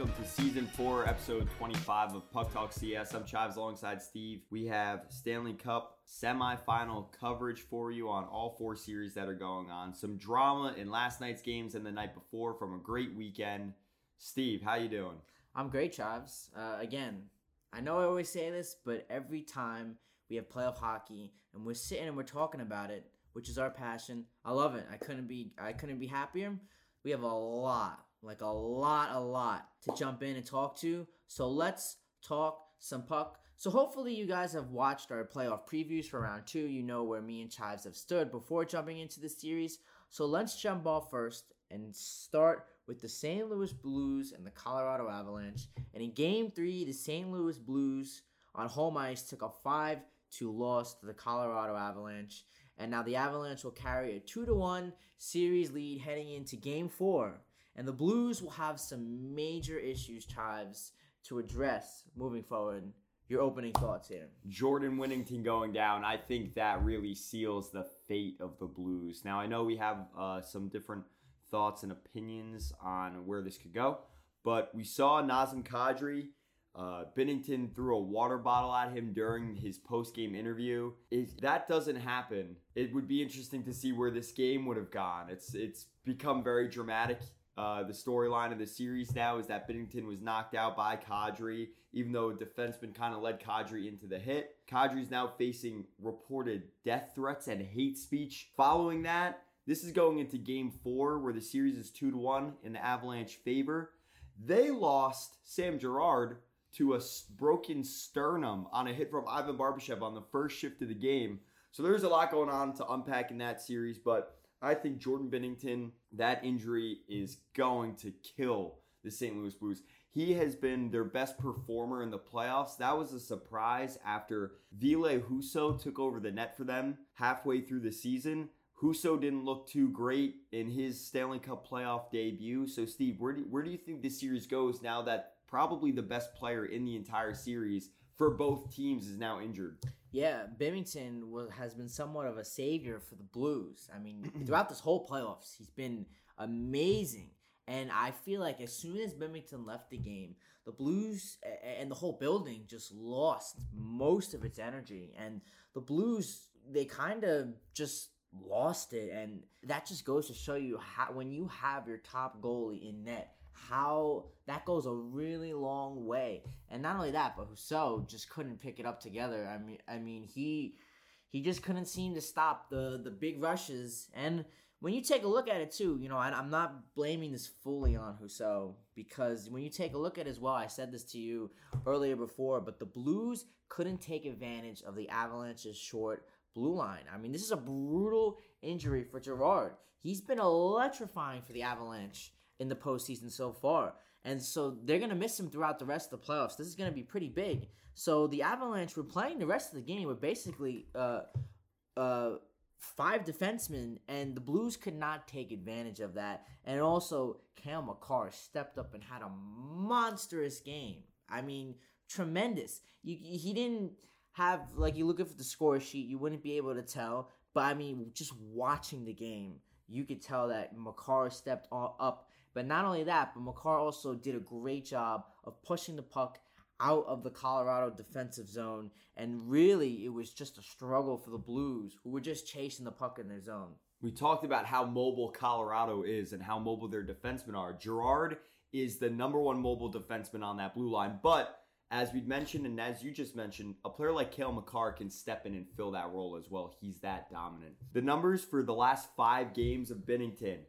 welcome to season four, episode 25 of Puck Talk CS. I'm Chives alongside Steve. We have Stanley Cup semifinal coverage for you on all four series that are going on. Some drama in last night's games and the night before from a great weekend. Steve, how you doing? I'm great, Chives. Uh, again, I know I always say this, but every time we have playoff hockey and we're sitting and we're talking about it, which is our passion, I love it. I couldn't be I couldn't be happier. We have a lot like a lot, a lot to jump in and talk to. So let's talk some puck. So hopefully you guys have watched our playoff previews for round two. You know where me and Chives have stood before jumping into the series. So let's jump off first and start with the St. Louis Blues and the Colorado Avalanche. And in game three, the St. Louis Blues on home ice took a 5 2 loss to the Colorado Avalanche. And now the Avalanche will carry a 2 to 1 series lead heading into game four and the Blues will have some major issues, Chives, to address moving forward. Your opening thoughts here. Jordan Binnington going down, I think that really seals the fate of the Blues. Now, I know we have uh, some different thoughts and opinions on where this could go, but we saw Nazem Kadri. Uh, Binnington threw a water bottle at him during his post game interview. If that doesn't happen, it would be interesting to see where this game would have gone. It's it's become very dramatic uh, the storyline of the series now is that Binnington was knocked out by Kadri, even though a defenseman kind of led Kadri into the hit. Kadri's now facing reported death threats and hate speech. Following that, this is going into game four, where the series is 2 to 1 in the Avalanche favor. They lost Sam Girard to a broken sternum on a hit from Ivan Barbashev on the first shift of the game. So there's a lot going on to unpack in that series, but I think Jordan Binnington, that injury is going to kill the St. Louis Blues. He has been their best performer in the playoffs. That was a surprise after Ville Husso took over the net for them halfway through the season. Husso didn't look too great in his Stanley Cup playoff debut. So, Steve, where do, where do you think this series goes now that probably the best player in the entire series for both teams is now injured? Yeah, Binnington was, has been somewhat of a savior for the Blues. I mean, throughout this whole playoffs, he's been amazing. And I feel like as soon as Binnington left the game, the Blues and the whole building just lost most of its energy. And the Blues, they kind of just lost it. And that just goes to show you how, when you have your top goalie in net, how that goes a really long way. And not only that, but Husso just couldn't pick it up together. I mean, I mean he he just couldn't seem to stop the the big rushes. And when you take a look at it too, you know, I, I'm not blaming this fully on Husso because when you take a look at it as well, I said this to you earlier before, but the Blues couldn't take advantage of the Avalanche's short blue line. I mean, this is a brutal injury for Girard. He's been electrifying for the Avalanche in the postseason so far. And so they're going to miss him throughout the rest of the playoffs. This is going to be pretty big. So the Avalanche were playing the rest of the game with basically uh, uh, five defensemen, and the Blues could not take advantage of that. And also, Cam Makar stepped up and had a monstrous game. I mean, tremendous. You, he didn't have, like, you look at the score sheet, you wouldn't be able to tell. But I mean, just watching the game, you could tell that Makar stepped up but not only that, but Makar also did a great job of pushing the puck out of the Colorado defensive zone. And really, it was just a struggle for the Blues, who were just chasing the puck in their zone. We talked about how mobile Colorado is and how mobile their defensemen are. Girard is the number one mobile defenseman on that blue line. But as we mentioned, and as you just mentioned, a player like Cale Makar can step in and fill that role as well. He's that dominant. The numbers for the last five games of Binnington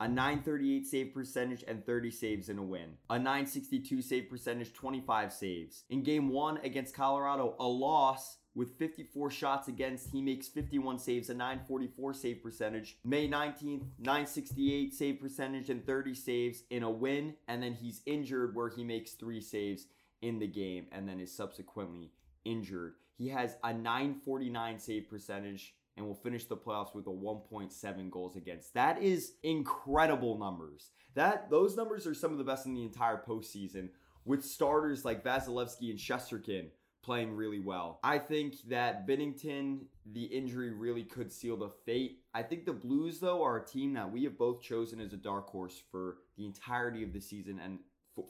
a 938 save percentage and 30 saves in a win. A 962 save percentage, 25 saves. In game one against Colorado, a loss with 54 shots against, he makes 51 saves, a 944 save percentage. May 19th, 968 save percentage and 30 saves in a win. And then he's injured where he makes three saves in the game and then is subsequently injured. He has a 949 save percentage and will finish the playoffs with a 1.7 goals against. That is incredible numbers. That those numbers are some of the best in the entire postseason, with starters like Vasilevskiy and Shesterkin playing really well. I think that Binnington, the injury really could seal the fate. I think the Blues, though, are a team that we have both chosen as a dark horse for the entirety of the season and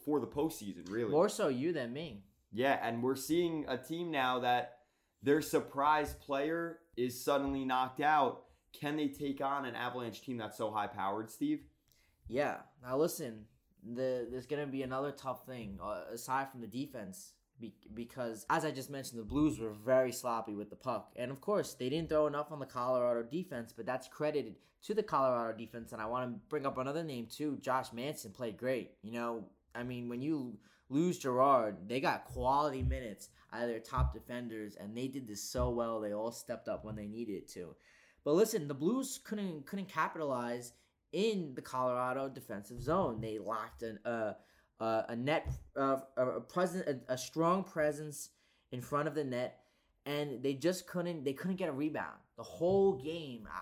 for the postseason. Really, More so you than me. yeah, and we're seeing a team now that their surprise player is suddenly knocked out. Can they take on an Avalanche team that's so high powered, Steve? Yeah. Now listen, the there's gonna be another tough thing uh, aside from the defense. Be- because as I just mentioned, the Blues were very sloppy with the puck, and of course they didn't throw enough on the Colorado defense. But that's credited to the Colorado defense, and I want to bring up another name too. Josh Manson played great. You know, I mean, when you lose Girard, they got quality minutes out of their top defenders, and they did this so well. They all stepped up when they needed to. But listen, the Blues couldn't couldn't capitalize in the Colorado defensive zone. They lacked an uh, uh, a net uh, a, present a, a strong presence in front of the net, and they just couldn't they couldn't get a rebound the whole game. I,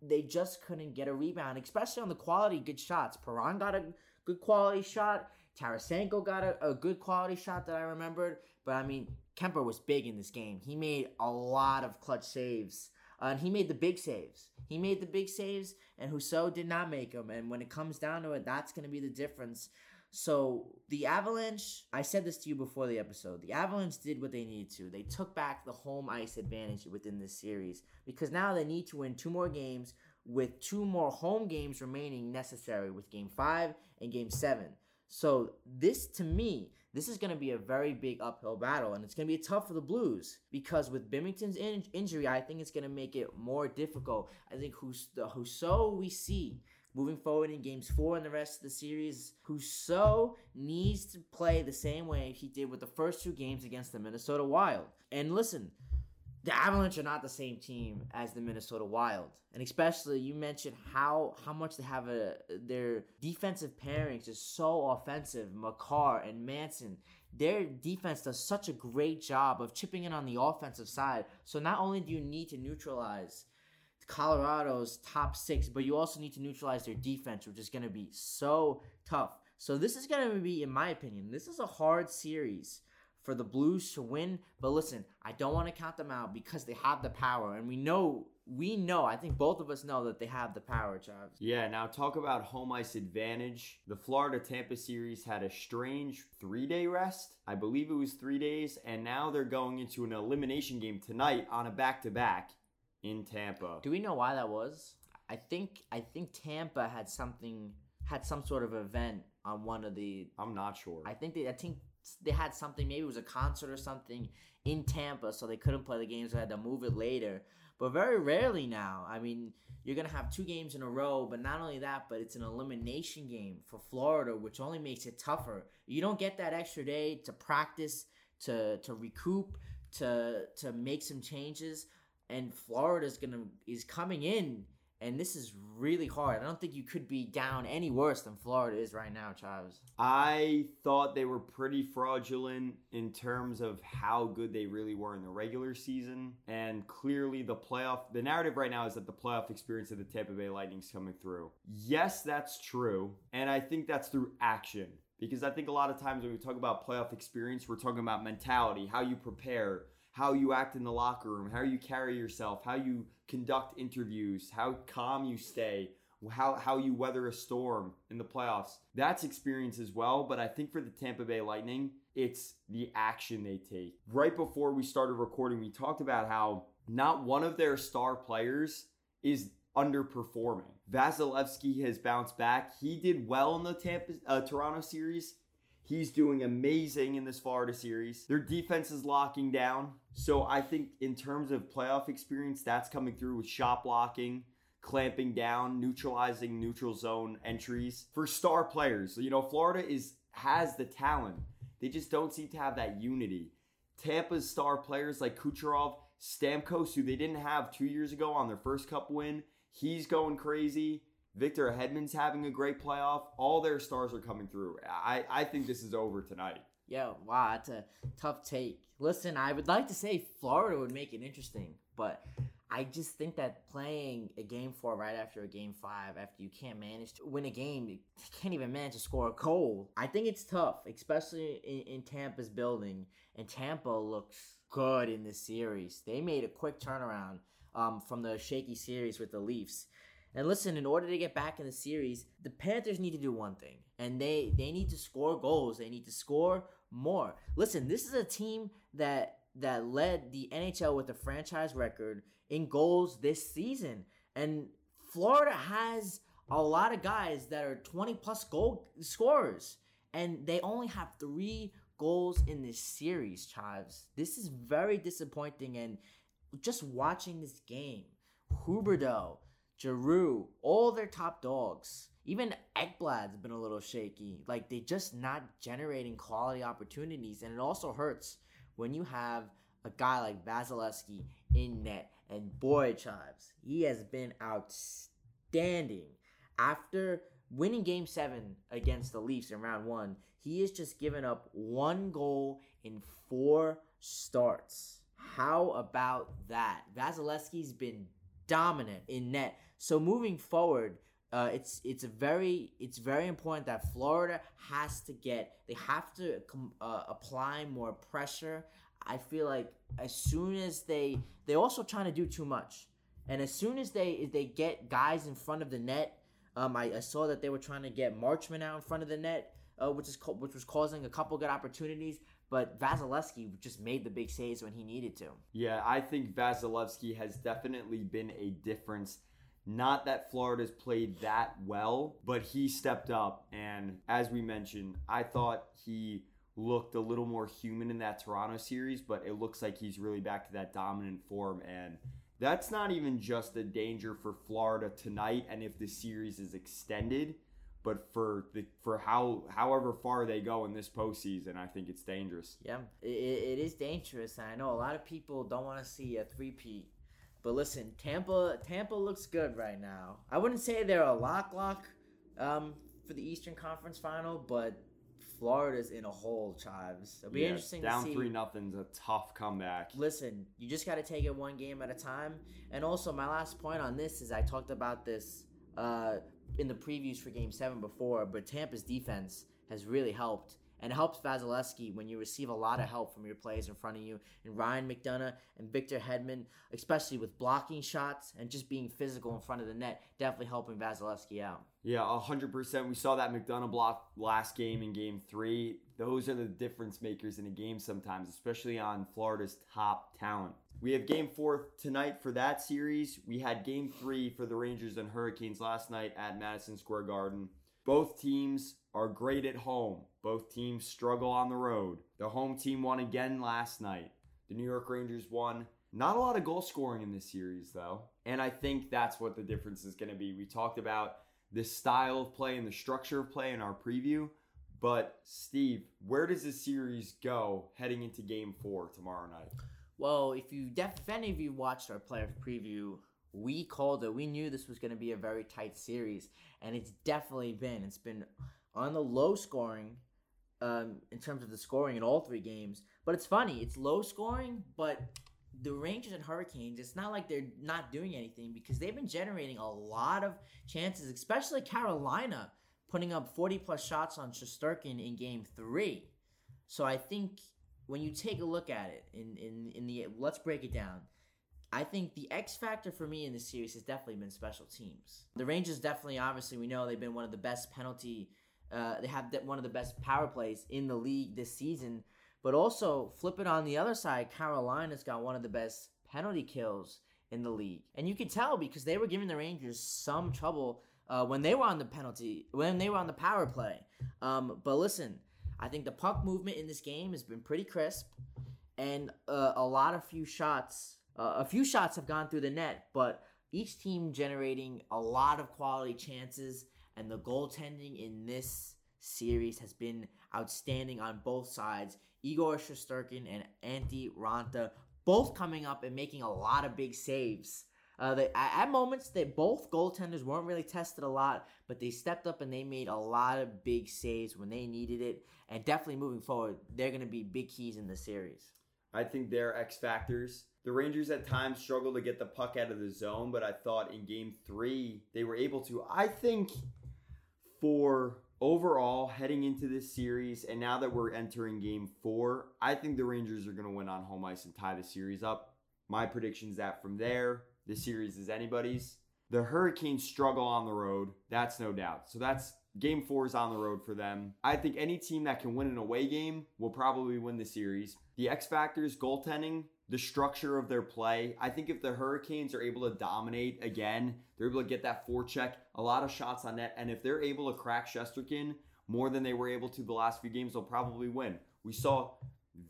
they just couldn't get a rebound, especially on the quality good shots. Perron got a good quality shot. Tarasenko got a, a good quality shot that I remembered. But I mean, Kemper was big in this game. He made a lot of clutch saves. Uh, and he made the big saves. He made the big saves, and Husso did not make them. And when it comes down to it, that's going to be the difference. So the Avalanche, I said this to you before the episode. The Avalanche did what they needed to. They took back the home ice advantage within this series because now they need to win two more games with two more home games remaining necessary with game 5 and game 7. So this to me, this is going to be a very big uphill battle and it's going to be tough for the Blues because with Binnington's in- injury, I think it's going to make it more difficult. I think who's the Husso we see moving forward in games four and the rest of the series, Husso needs to play the same way he did with the first two games against the Minnesota Wild. And listen, the Avalanche are not the same team as the Minnesota Wild, and especially you mentioned how how much they have a their defensive pairings is so offensive. Makar and Manson, their defense does such a great job of chipping in on the offensive side. So not only do you need to neutralize Colorado's top six, but you also need to neutralize their defense, which is going to be so tough. So this is going to be, in my opinion, this is a hard series for the Blues to win. But listen, I don't want to count them out because they have the power, and we know, we know, I think both of us know that they have the power, Travis. Yeah, now talk about home ice advantage. The Florida Tampa series had a strange three day rest. I believe it was three days, and now they're going into an elimination game tonight on a back to back in Tampa. Do we know why that was? I think I think Tampa had something had some sort of event on one of the I'm not sure. I think they I think they had something maybe it was a concert or something in Tampa so they couldn't play the game so they had to move it later. But very rarely now. I mean, you're to have two games in a row, but not only that, but it's an elimination game for Florida which only makes it tougher. You don't get that extra day to practice, to to recoup, to to make some changes and Florida's to is coming in and this is really hard. I don't think you could be down any worse than Florida is right now, Travis. I thought they were pretty fraudulent in terms of how good they really were in the regular season. And clearly, the playoff, the narrative right now is that the playoff experience of the Tampa Bay Lightning is coming through. Yes, that's true. And I think that's through action. Because I think a lot of times when we talk about playoff experience, we're talking about mentality, how you prepare, how you act in the locker room, how you carry yourself, how you conduct interviews, how calm you stay, how how you weather a storm in the playoffs. That's experience as well, but I think for the Tampa Bay Lightning, it's the action they take. Right before we started recording, we talked about how not one of their star players is underperforming. Vasilevskiy has bounced back. He did well in the Tampa uh, Toronto series. He's doing amazing in this Florida series. Their defense is locking down. So I think in terms of playoff experience, that's coming through with shot blocking, clamping down, neutralizing neutral zone entries for star players. You know, Florida is has the talent. They just don't seem to have that unity. Tampa's star players like Kucherov, Stamkos, who they didn't have two years ago on their first cup win, he's going crazy. Victor Hedman's having a great playoff. All their stars are coming through. I, I think this is over tonight. Yeah, wow, that's a tough take. Listen, I would like to say Florida would make it interesting, but I just think that playing a game four right after a game five, after you can't manage to win a game, you can't even manage to score a goal. I think it's tough, especially in, in Tampa's building. And Tampa looks good in this series. They made a quick turnaround um, from the shaky series with the Leafs. And listen, in order to get back in the series, the Panthers need to do one thing, and they they need to score goals. They need to score more. Listen, this is a team that that led the NHL with a franchise record in goals this season, and Florida has a lot of guys that are 20 plus goal scorers, and they only have three goals in this series, Chives. This is very disappointing, and just watching this game, Huberdeau, Giroux, all their top dogs. Even Ekblad's been a little shaky. Like they're just not generating quality opportunities, and it also hurts when you have a guy like Vasilevskiy in net. And boy, Chives, he has been outstanding. After winning Game Seven against the Leafs in Round One, he has just given up one goal in four starts. How about that? Vasilevskiy's been dominant in net. So moving forward, uh, it's it's very it's very important that Florida has to get they have to uh, apply more pressure. I feel like as soon as they they also trying to do too much, and as soon as they they get guys in front of the net, um, I, I saw that they were trying to get Marchment out in front of the net, uh, which is co- which was causing a couple good opportunities. But Vasilevskiy just made the big saves when he needed to. Yeah, I think Vasilevskiy has definitely been a difference. Not that Florida's played that well, but he stepped up. And as we mentioned, I thought he looked a little more human in that Toronto series, but it looks like he's really back to that dominant form. And that's not even just a danger for Florida tonight and if the series is extended but for the for how however far they go in this postseason, I think it's dangerous. Yeah, it, it is dangerous. and I know a lot of people don't want to see a three-peat, but listen, Tampa Tampa looks good right now. I wouldn't say they're a lock lock um, for the Eastern Conference Final, but Florida's in a hole, Chives. It'll be Yeah, interesting down to see. three nothing's a tough comeback. Listen, you just got to take it one game at a time. And also, my last point on this is I talked about this uh, in the previews for Game Seven before, but Tampa's defense has really helped. And helps Vasilevskiy when you receive a lot of help from your players in front of you, and Ryan McDonagh and Victor Hedman, especially with blocking shots and just being physical in front of the net, definitely helping Vasilevskiy out. Yeah, hundred percent. We saw that McDonough block last game in Game Three. Those are the difference makers in a game sometimes, especially on Florida's top talent. We have Game Four tonight for that series. We had Game Three for the Rangers and Hurricanes last night at Madison Square Garden. Both teams are great at home. Both teams struggle on the road. The home team won again last night. The New York Rangers won. Not a lot of goal scoring in this series, though. And I think that's what the difference is going to be. We talked about the style of play and the structure of play in our preview. But, Steve, where does this series go heading into game four tomorrow night? Well, if you def- if any of you watched our player preview, we called it. We knew this was going to be a very tight series, and it's definitely been. It's been on the low scoring um, in terms of the scoring in all three games. But it's funny. It's low scoring, but the Rangers and Hurricanes, it's not like they're not doing anything because they've been generating a lot of chances, especially Carolina putting up 40 plus shots on Shesterkin in game three. So I think when you take a look at it in, in, in the let's break it down. I think the X factor for me in this series has definitely been special teams. The Rangers definitely, obviously, we know they've been one of the best penalty. Uh, they have one of the best power plays in the league this season. But also, flip it on the other side, Carolina's got one of the best penalty kills in the league, and you can tell because they were giving the Rangers some trouble uh, when they were on the penalty, when they were on the power play. Um, but listen, I think the puck movement in this game has been pretty crisp, and uh, a lot of few shots. Uh, a few shots have gone through the net, but each team generating a lot of quality chances, and the goaltending in this series has been outstanding on both sides. Igor Shesterkin and Antti Raanta both coming up and making a lot of big saves. Uh, they, at moments, they both goaltenders weren't really tested a lot, but they stepped up and they made a lot of big saves when they needed it. And definitely moving forward, they're going to be big keys in the series. I think they're X factors. The Rangers at times struggled to get the puck out of the zone, but I thought in game three they were able to. I think for overall heading into this series, and now that we're entering game four, I think the Rangers are going to win on home ice and tie the series up. My prediction is that from there, the series is anybody's. The Hurricanes struggle on the road. That's no doubt. So that's game four is on the road for them. I think any team that can win an away game will probably win the series. The X factors, goaltending, the structure of their play. I think if the Hurricanes are able to dominate again, they're able to get that forecheck, a lot of shots on net, and if they're able to crack Shesterkin more than they were able to the last few games, they'll probably win. We saw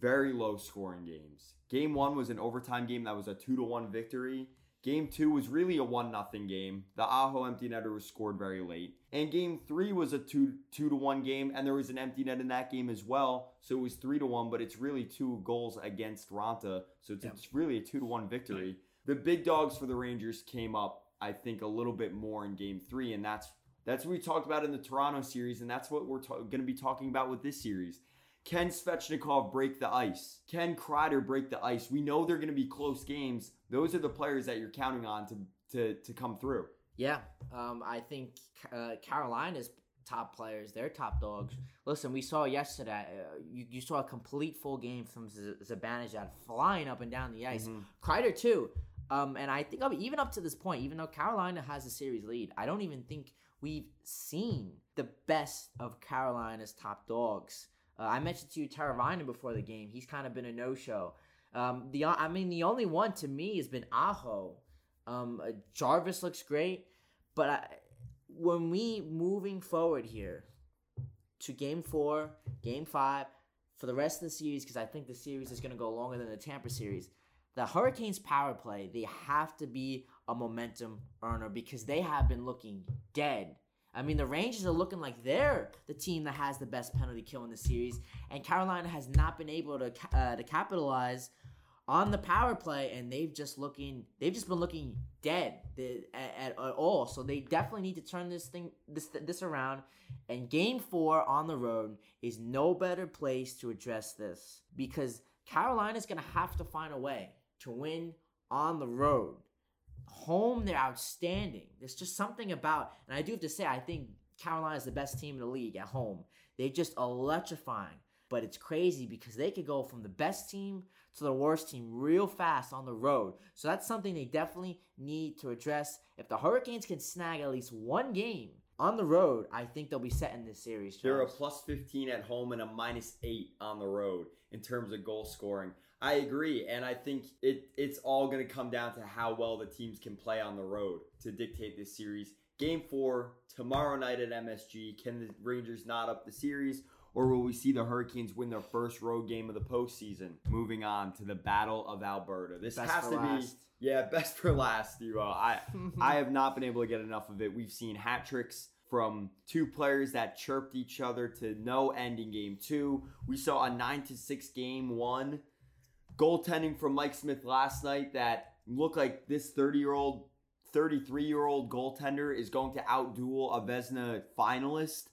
very low scoring games. Game one was an overtime game that was a two to one victory. Game two was really a one nothing game. The Aho empty netter was scored very late, and game three was a two two to one game, and there was an empty net in that game as well. So it was three to one, but it's really two goals against Raanta, so it's, Yeah. it's really a two to one victory. The big dogs for the Rangers came up, I think, a little bit more in game three, and that's that's what we talked about in the Toronto series, and that's what we're ta- going to be talking about with this series. Can Svechnikov break the ice? Can Kreider break the ice? We know they're going to be close games. Those are the players that you're counting on to to, to come through. Yeah, um, I think uh, Carolina's top players, their top dogs. Listen, we saw yesterday. Uh, you, you saw a complete full game from Z- Zibanejad flying up and down the ice. Mhm. Kreider too. Um, and I think even up to this point, even though Carolina has a series lead, I don't even think we've seen the best of Carolina's top dogs. Uh, I mentioned to you Taravina before the game. He's kind of been a no-show. Um, the I mean, the only one to me has been Aho. Um, uh, Jarvis looks great, but I, when we moving forward here to Game Four, Game Five, for the rest of the series, because I think the series is going to go longer than the Tampa series. The Hurricanes power play, they have to be a momentum earner because they have been looking dead. I mean, the Rangers are looking like they're the team that has the best penalty kill in the series, and Carolina has not been able to uh, to capitalize on the power play, and they've just looking they've just been looking dead at, at, all. So they definitely need to turn this thing this this around. And Game Four on the road is no better place to address this because Carolina's gonna have to find a way to win on the road. Home, they're outstanding. There's just something about, and I do have to say, I think Carolina is the best team in the league at home. They're just electrifying. But it's crazy because they could go from the best team to the worst team real fast on the road. So that's something they definitely need to address. If the Hurricanes can snag at least one game on the road, I think they'll be set in this series. They're a plus 15 at home and a minus 8 on the road in terms of goal scoring. I agree, and I think it it's all going to come down to how well the teams can play on the road to dictate this series. Game 4 tomorrow night at MSG. Can the Rangers knot up the series or will we see the Hurricanes win their first road game of the postseason? Moving on to the Battle of Alberta. This Best has to last. be yeah, best for last, Steve. I I have not been able to get enough of it. We've seen hat tricks from two players that chirped each other to no end in game two. We saw a nine to six game one. Goaltending from Mike Smith last night that looked like this 30 year old, 33 year old goaltender is going to outduel a Vezina finalist.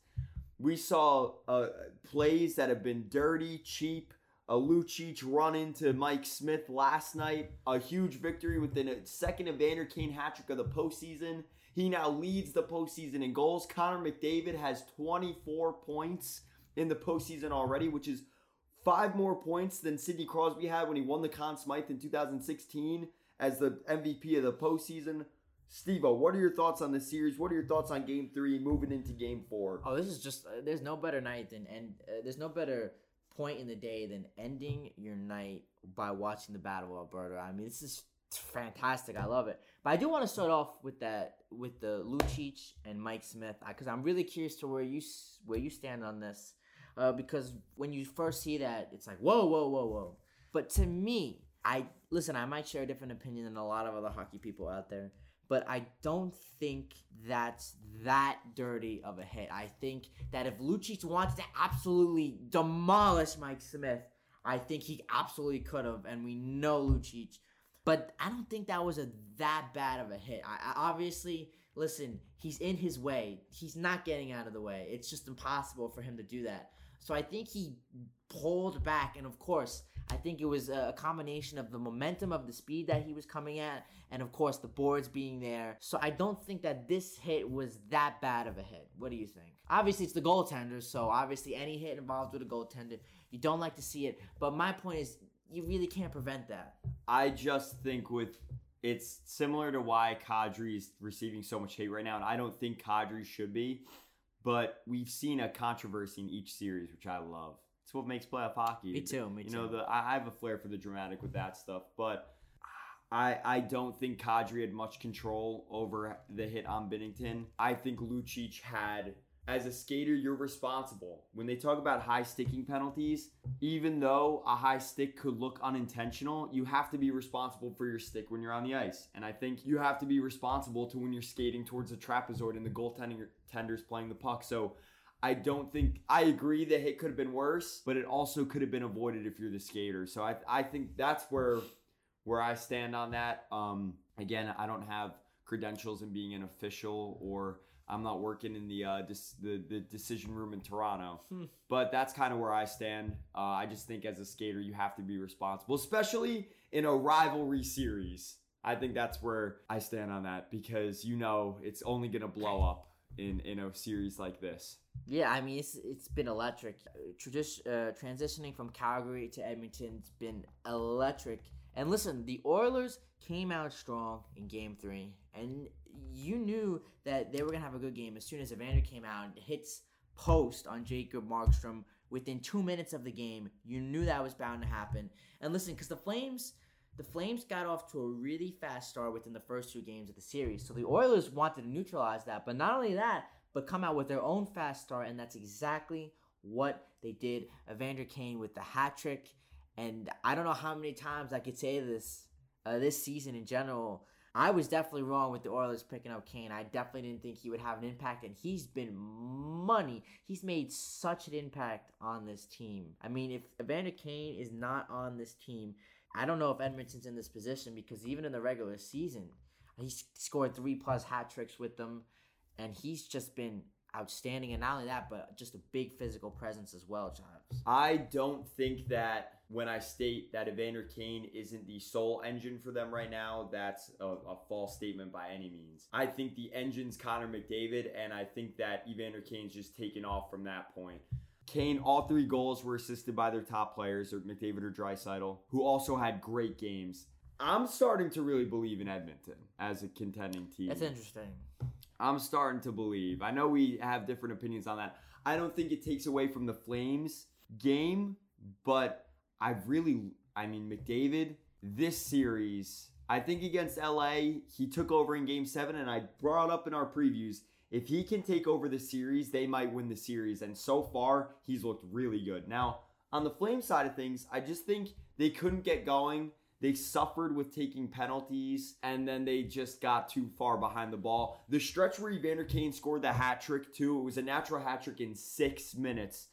We saw uh, plays that have been dirty, cheap. A Lucic run into Mike Smith last night. A huge victory within a second Evander Kane hat trick of the postseason. He now leads the postseason in goals. Connor McDavid has 24 points in the postseason already, which is five more points than Sidney Crosby had when he won the Conn Smythe in 2016 as the MVP of the postseason. Steve, what are your thoughts on the series? What are your thoughts on Game Three, moving into Game Four? Oh, this is just uh, there's no better night than and uh, there's no better point in the day than ending your night by watching the Battle of Alberta. I mean, this is fantastic. I love it. But I do want to start off with that with the Lucic and Mike Smith because I'm really curious to where you where you stand on this. Uh, because when you first see that, it's like whoa, whoa, whoa, whoa. But to me, I listen. I might share a different opinion than a lot of other hockey people out there but I don't think that's that dirty of a hit. I think that if Lucic wants to absolutely demolish Mike Smith, I think he absolutely could have, and we know Lucic. But I don't think that was a that bad of a hit. I, I obviously listen. He's in his way. He's not getting out of the way. It's just impossible for him to do that. So I think he pulled back, and of course, I think it was a combination of the momentum of the speed that he was coming at, and of course the boards being there. So I don't think that this hit was that bad of a hit. What do you think? Obviously, it's the goaltender, so obviously any hit involved with a goaltender, you don't like to see it. But my point is, you really can't prevent that. I just think with it's similar to why Kadri is receiving so much hate right now, and I don't think Kadri should be. But we've seen a controversy in each series, which I love. It's what makes playoff hockey. Me too. Me you too. know, the I have a flair for the dramatic with that stuff, but I I don't think Kadri had much control over the hit on Binnington. I think Lucic had. As a skater, you're responsible. When they talk about high sticking penalties, even though a high stick could look unintentional, you have to be responsible for your stick when you're on the ice. And I think you have to be responsible to when you're skating towards a trapezoid and the goaltender tender's playing the puck. So I don't think I agree the hit could have been worse, but it also could have been avoided if you're the skater. So I I think that's where where I stand on that. Um, again, I don't have credentials in being an official or I'm not working in the uh, dis- the, the decision room in Toronto, Hmm. but that's kind of where I stand. Uh, I just think as a skater, you have to be responsible, especially in a rivalry series. I think that's where I stand on that because you know it's only gonna blow up in in a series like this. Yeah, I mean it's it's been electric. Tradition uh, transitioning from Calgary to Edmonton's been electric. And listen, the Oilers came out strong in Game Three, and you knew that they were gonna have a good game as soon as Evander came out and hits post on Jacob Markstrom within two minutes of the game. You knew that was bound to happen. And listen, because the Flames. The Flames got off to a really fast start within the first two games of the series. So the Oilers wanted to neutralize that. But not only that, but come out with their own fast start, and that's exactly what they did. Evander Kane with the hat trick, and I don't know how many times I could say this uh, this season in general. I was definitely wrong with the Oilers picking up Kane. I definitely didn't think he would have an impact, and he's been money. He's made such an impact on this team. I mean, if Evander Kane is not on this team, I don't know if Edmonton's in this position because even in the regular season, he's scored three plus hat tricks with them and he's just been outstanding. And not only that, but just a big physical presence as well, Chives. I don't think that when I state that Evander Kane isn't the sole engine for them right now, that's a, a false statement by any means. I think the engine's Connor McDavid, and I think that Evander Kane's just taken off from that point. Kane, all three goals were assisted by their top players, or McDavid or Draisaitl, who also had great games. I'm starting to really believe in Edmonton as a contending team. That's interesting. I'm starting to believe. I know we have different opinions on that. I don't think it takes away from the Flames game, but I've really, I mean, McDavid, this series, I think against LA, he took over in game seven, and I brought up in our previews. If he can take over the series, they might win the series. And so far, he's looked really good. Now, on the Flame side of things, I just think they couldn't get going. They suffered with taking penalties, and then they just got too far behind the ball. The stretch where Evander Kane scored the hat trick too, it was a natural hat trick in six minutes.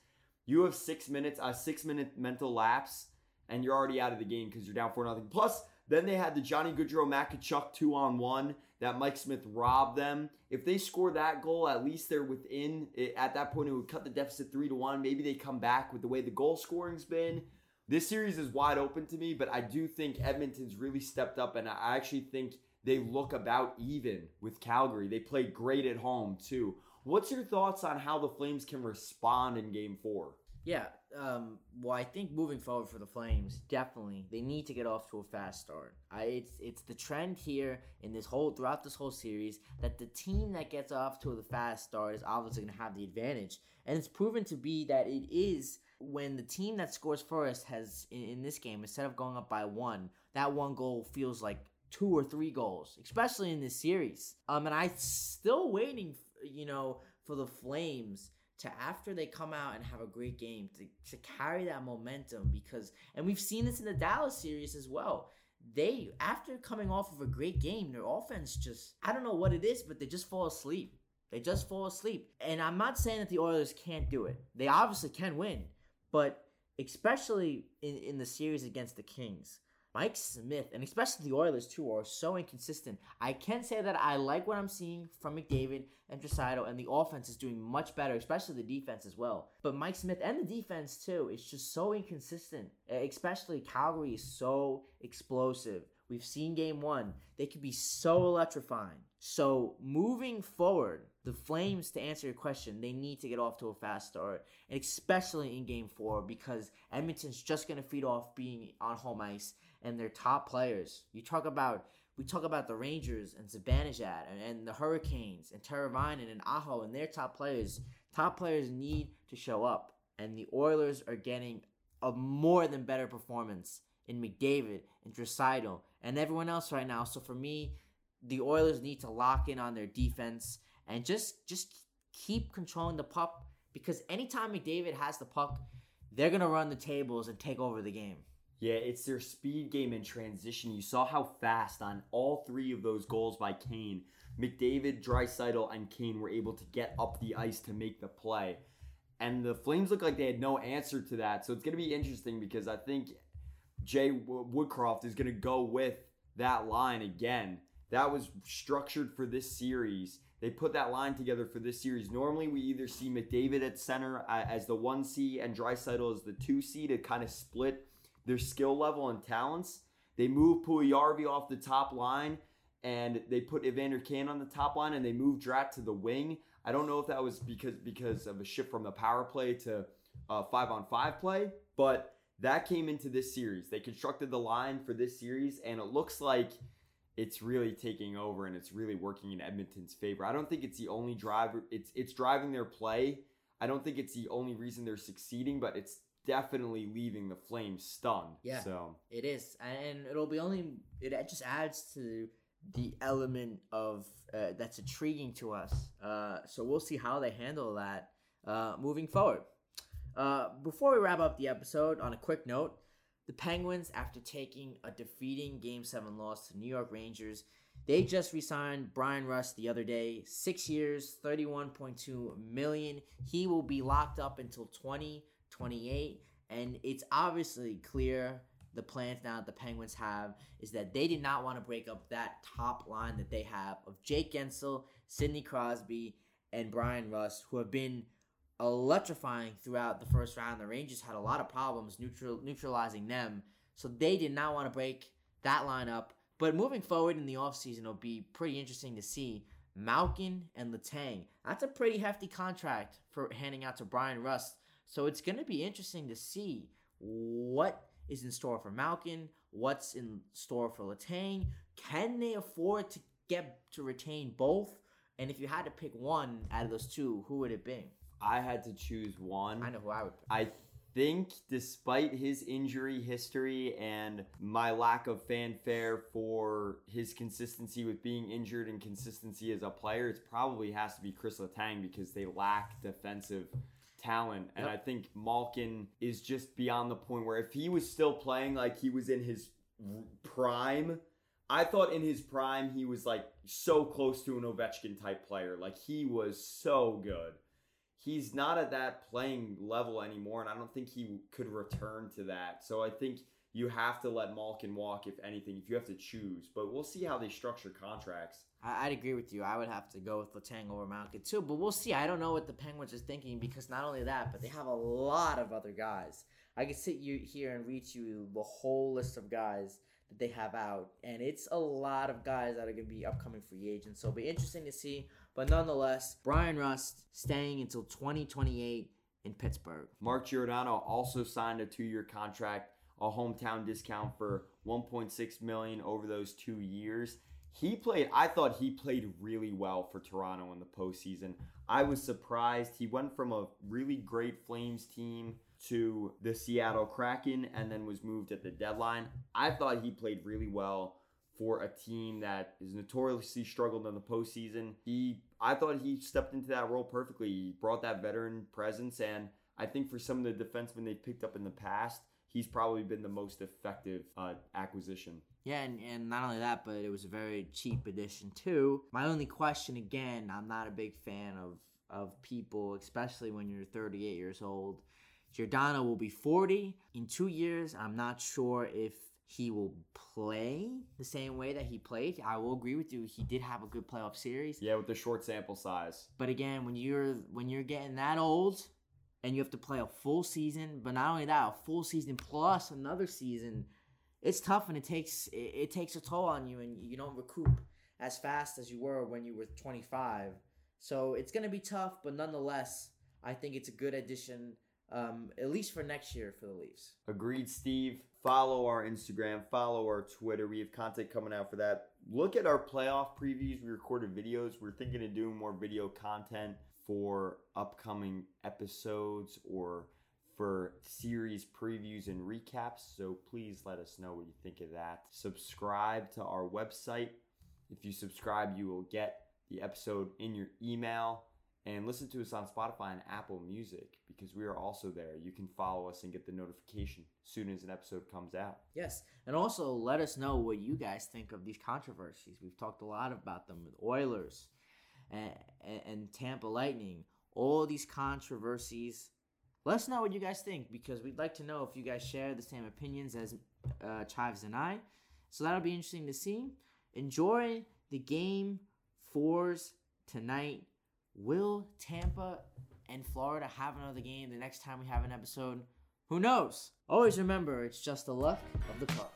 You have six minutes, a six minute mental lapse, and you're already out of the game because you're down four nothing. Plus, then they had the Johnny Gaudreau Makachuk two on one that Mike Smith robbed them. If they score that goal, at least they're within. At that point, it would cut the deficit three to one. Maybe they come back with the way the goal scoring's been. This series is wide open to me, but I do think Edmonton's really stepped up, and I actually think they look about even with Calgary. They played great at home too. What's your thoughts on how the Flames can respond in Game Four? Yeah, um, well, I think moving forward for the Flames, definitely they need to get off to a fast start. I, it's it's the trend here in this whole throughout this whole series that the team that gets off to a fast start is obviously going to have the advantage, and it's proven to be that it is when the team that scores first has in, in this game instead of going up by one, that one goal feels like two or three goals, especially in this series. Um, and I'm still waiting, you know, for the Flames to after they come out and have a great game to, to carry that momentum because and we've seen this in the Dallas series as well. They after coming off of a great game, their offense just I don't know what it is, but they just fall asleep. They just fall asleep. And I'm not saying that the Oilers can't do it. They obviously can win, but especially in, in the series against the Kings. Mike Smith and especially the Oilers too are so inconsistent. I can say that I like what I'm seeing from McDavid and Draisaitl, and the offense is doing much better, especially the defense as well. But Mike Smith and the defense too is just so inconsistent. Especially Calgary is so explosive. We've seen game one; they could be so electrifying. So moving forward, the Flames, to answer your question, they need to get off to a fast start, and especially in game four because Edmonton's just going to feed off being on home ice and their top players. You talk about we talk about the Rangers and Zibanejad and, and the Hurricanes and Teravainen and Aho and their top players. Top players need to show up, and the Oilers are getting a more than better performance in McDavid and Draisaitl and everyone else right now. So for me, the Oilers need to lock in on their defense and just just keep controlling the puck because anytime McDavid has the puck, they're gonna run the tables and take over the game. Yeah, it's their speed game in transition. You saw how fast on all three of those goals by Kane, McDavid, Draisaitl, and Kane were able to get up the ice to make the play. And the Flames look like they had no answer to that. So it's going to be interesting because I think Jay Woodcroft is going to go with that line again. That was structured for this series. They put that line together for this series. Normally, we either see McDavid at center uh, as the one C and Draisaitl as the two C to kind of split their skill level and talents. They moved Puljujarvi off the top line and they put Evander Kane on the top line and they moved Drat to the wing. I don't know if that was because because of a shift from the power play to uh, five on five play, but that came into this series. They constructed the line for this series, and it looks like it's really taking over and it's really working in Edmonton's favor. I don't think it's the only driver. It's it's driving their play. I don't think it's the only reason they're succeeding, but it's definitely leaving the Flames stunned. Yeah, so it is, and it'll be only it just adds to the element of uh, that's intriguing to us. Uh, so we'll see how they handle that uh, moving forward. Uh, before we wrap up the episode, on a quick note, the Penguins, after taking a defeating Game Seven loss to New York Rangers, they just re-signed Bryan Rust the other day, six years, thirty-one point two million. He will be locked up until twenty 28. And it's obviously clear the plans now that the Penguins have is that they did not want to break up that top line that they have of Jake Guentzel, Sidney Crosby, and Bryan Rust, who have been electrifying throughout the first round. The Rangers had a lot of problems neutral, neutralizing them, so they did not want to break that line up. But moving forward in the offseason, it'll be pretty interesting to see Malkin and Letang. That's a pretty hefty contract for handing out to Bryan Rust. So it's going to be interesting to see what is in store for Malkin, what's in store for Letang. Can they afford to get to retain both? And if you had to pick one out of those two, who would it be? I had to choose one. I know who I would pick. I think despite his injury history and my lack of fanfare for his consistency with being injured and consistency as a player, it probably has to be Chris Letang because they lack defensive talent. And yep. I think Malkin is just beyond the point where if he was still playing like he was in his prime, I thought in his prime he was like so close to an Ovechkin type player. Like he was so good. He's not at that playing level anymore, and I don't think he could return to that. So I think you have to let Malkin walk, if anything, if you have to choose. But we'll see how they structure contracts. I'd agree with you. I would have to go with Letang over Malkin too. But we'll see. I don't know what the Penguins are thinking because not only that, but they have a lot of other guys. I could sit you here and read you the whole list of guys that they have out, and it's a lot of guys that are going to be upcoming free agents. So it'll be interesting to see. But nonetheless, Bryan Rust staying until 2028 in Pittsburgh. Mark Giordano also signed a two-year contract a hometown discount for 1.6 million over those two years. He played, I thought he played really well for Toronto in the postseason. I was surprised. He went from a really great Flames team to the Seattle Kraken and then was moved at the deadline. I thought he played really well for a team that is notoriously struggled in the postseason. He I thought he stepped into that role perfectly. He brought that veteran presence and I think for some of the defensemen they picked up in the past, he's probably been the most effective uh, acquisition. Yeah, and, and not only that, but it was a very cheap addition too. My only question, again, I'm not a big fan of of people, especially when you're 38 years old. Giordano will be 40 in two years. I'm not sure if he will play the same way that he played. I will agree with you. He did have a good playoff series. Yeah, with the short sample size. But again, when you're when you're getting that old, and you have to play a full season, but not only that, a full season plus another season. It's tough and it takes it, it takes a toll on you, and you don't recoup as fast as you were when you were 25. So it's gonna be tough, but nonetheless, I think it's a good addition, um, at least for next year for the Leafs. Agreed, Steve. Follow our Instagram, follow our Twitter. We have content coming out for that look at our playoff previews. We recorded videos. We're thinking of doing more video content for upcoming episodes or for series previews and recaps. So please let us know what you think of that. Subscribe to our website. If you subscribe, you will get the episode in your email and listen to us on Spotify and Apple Music because we are also there. You can follow us and get the notification soon as an episode comes out. Yes, and also let us know what you guys think of these controversies. We've talked a lot about them with Oilers and, and Tampa Lightning. All these controversies. Let us know what you guys think because we'd like to know if you guys share the same opinions as uh, Chives and I. So that'll be interesting to see. Enjoy the game fours tonight. Will Tampa and Florida have another game the next time we have an episode? Who knows? Always remember, it's just the luck of the club.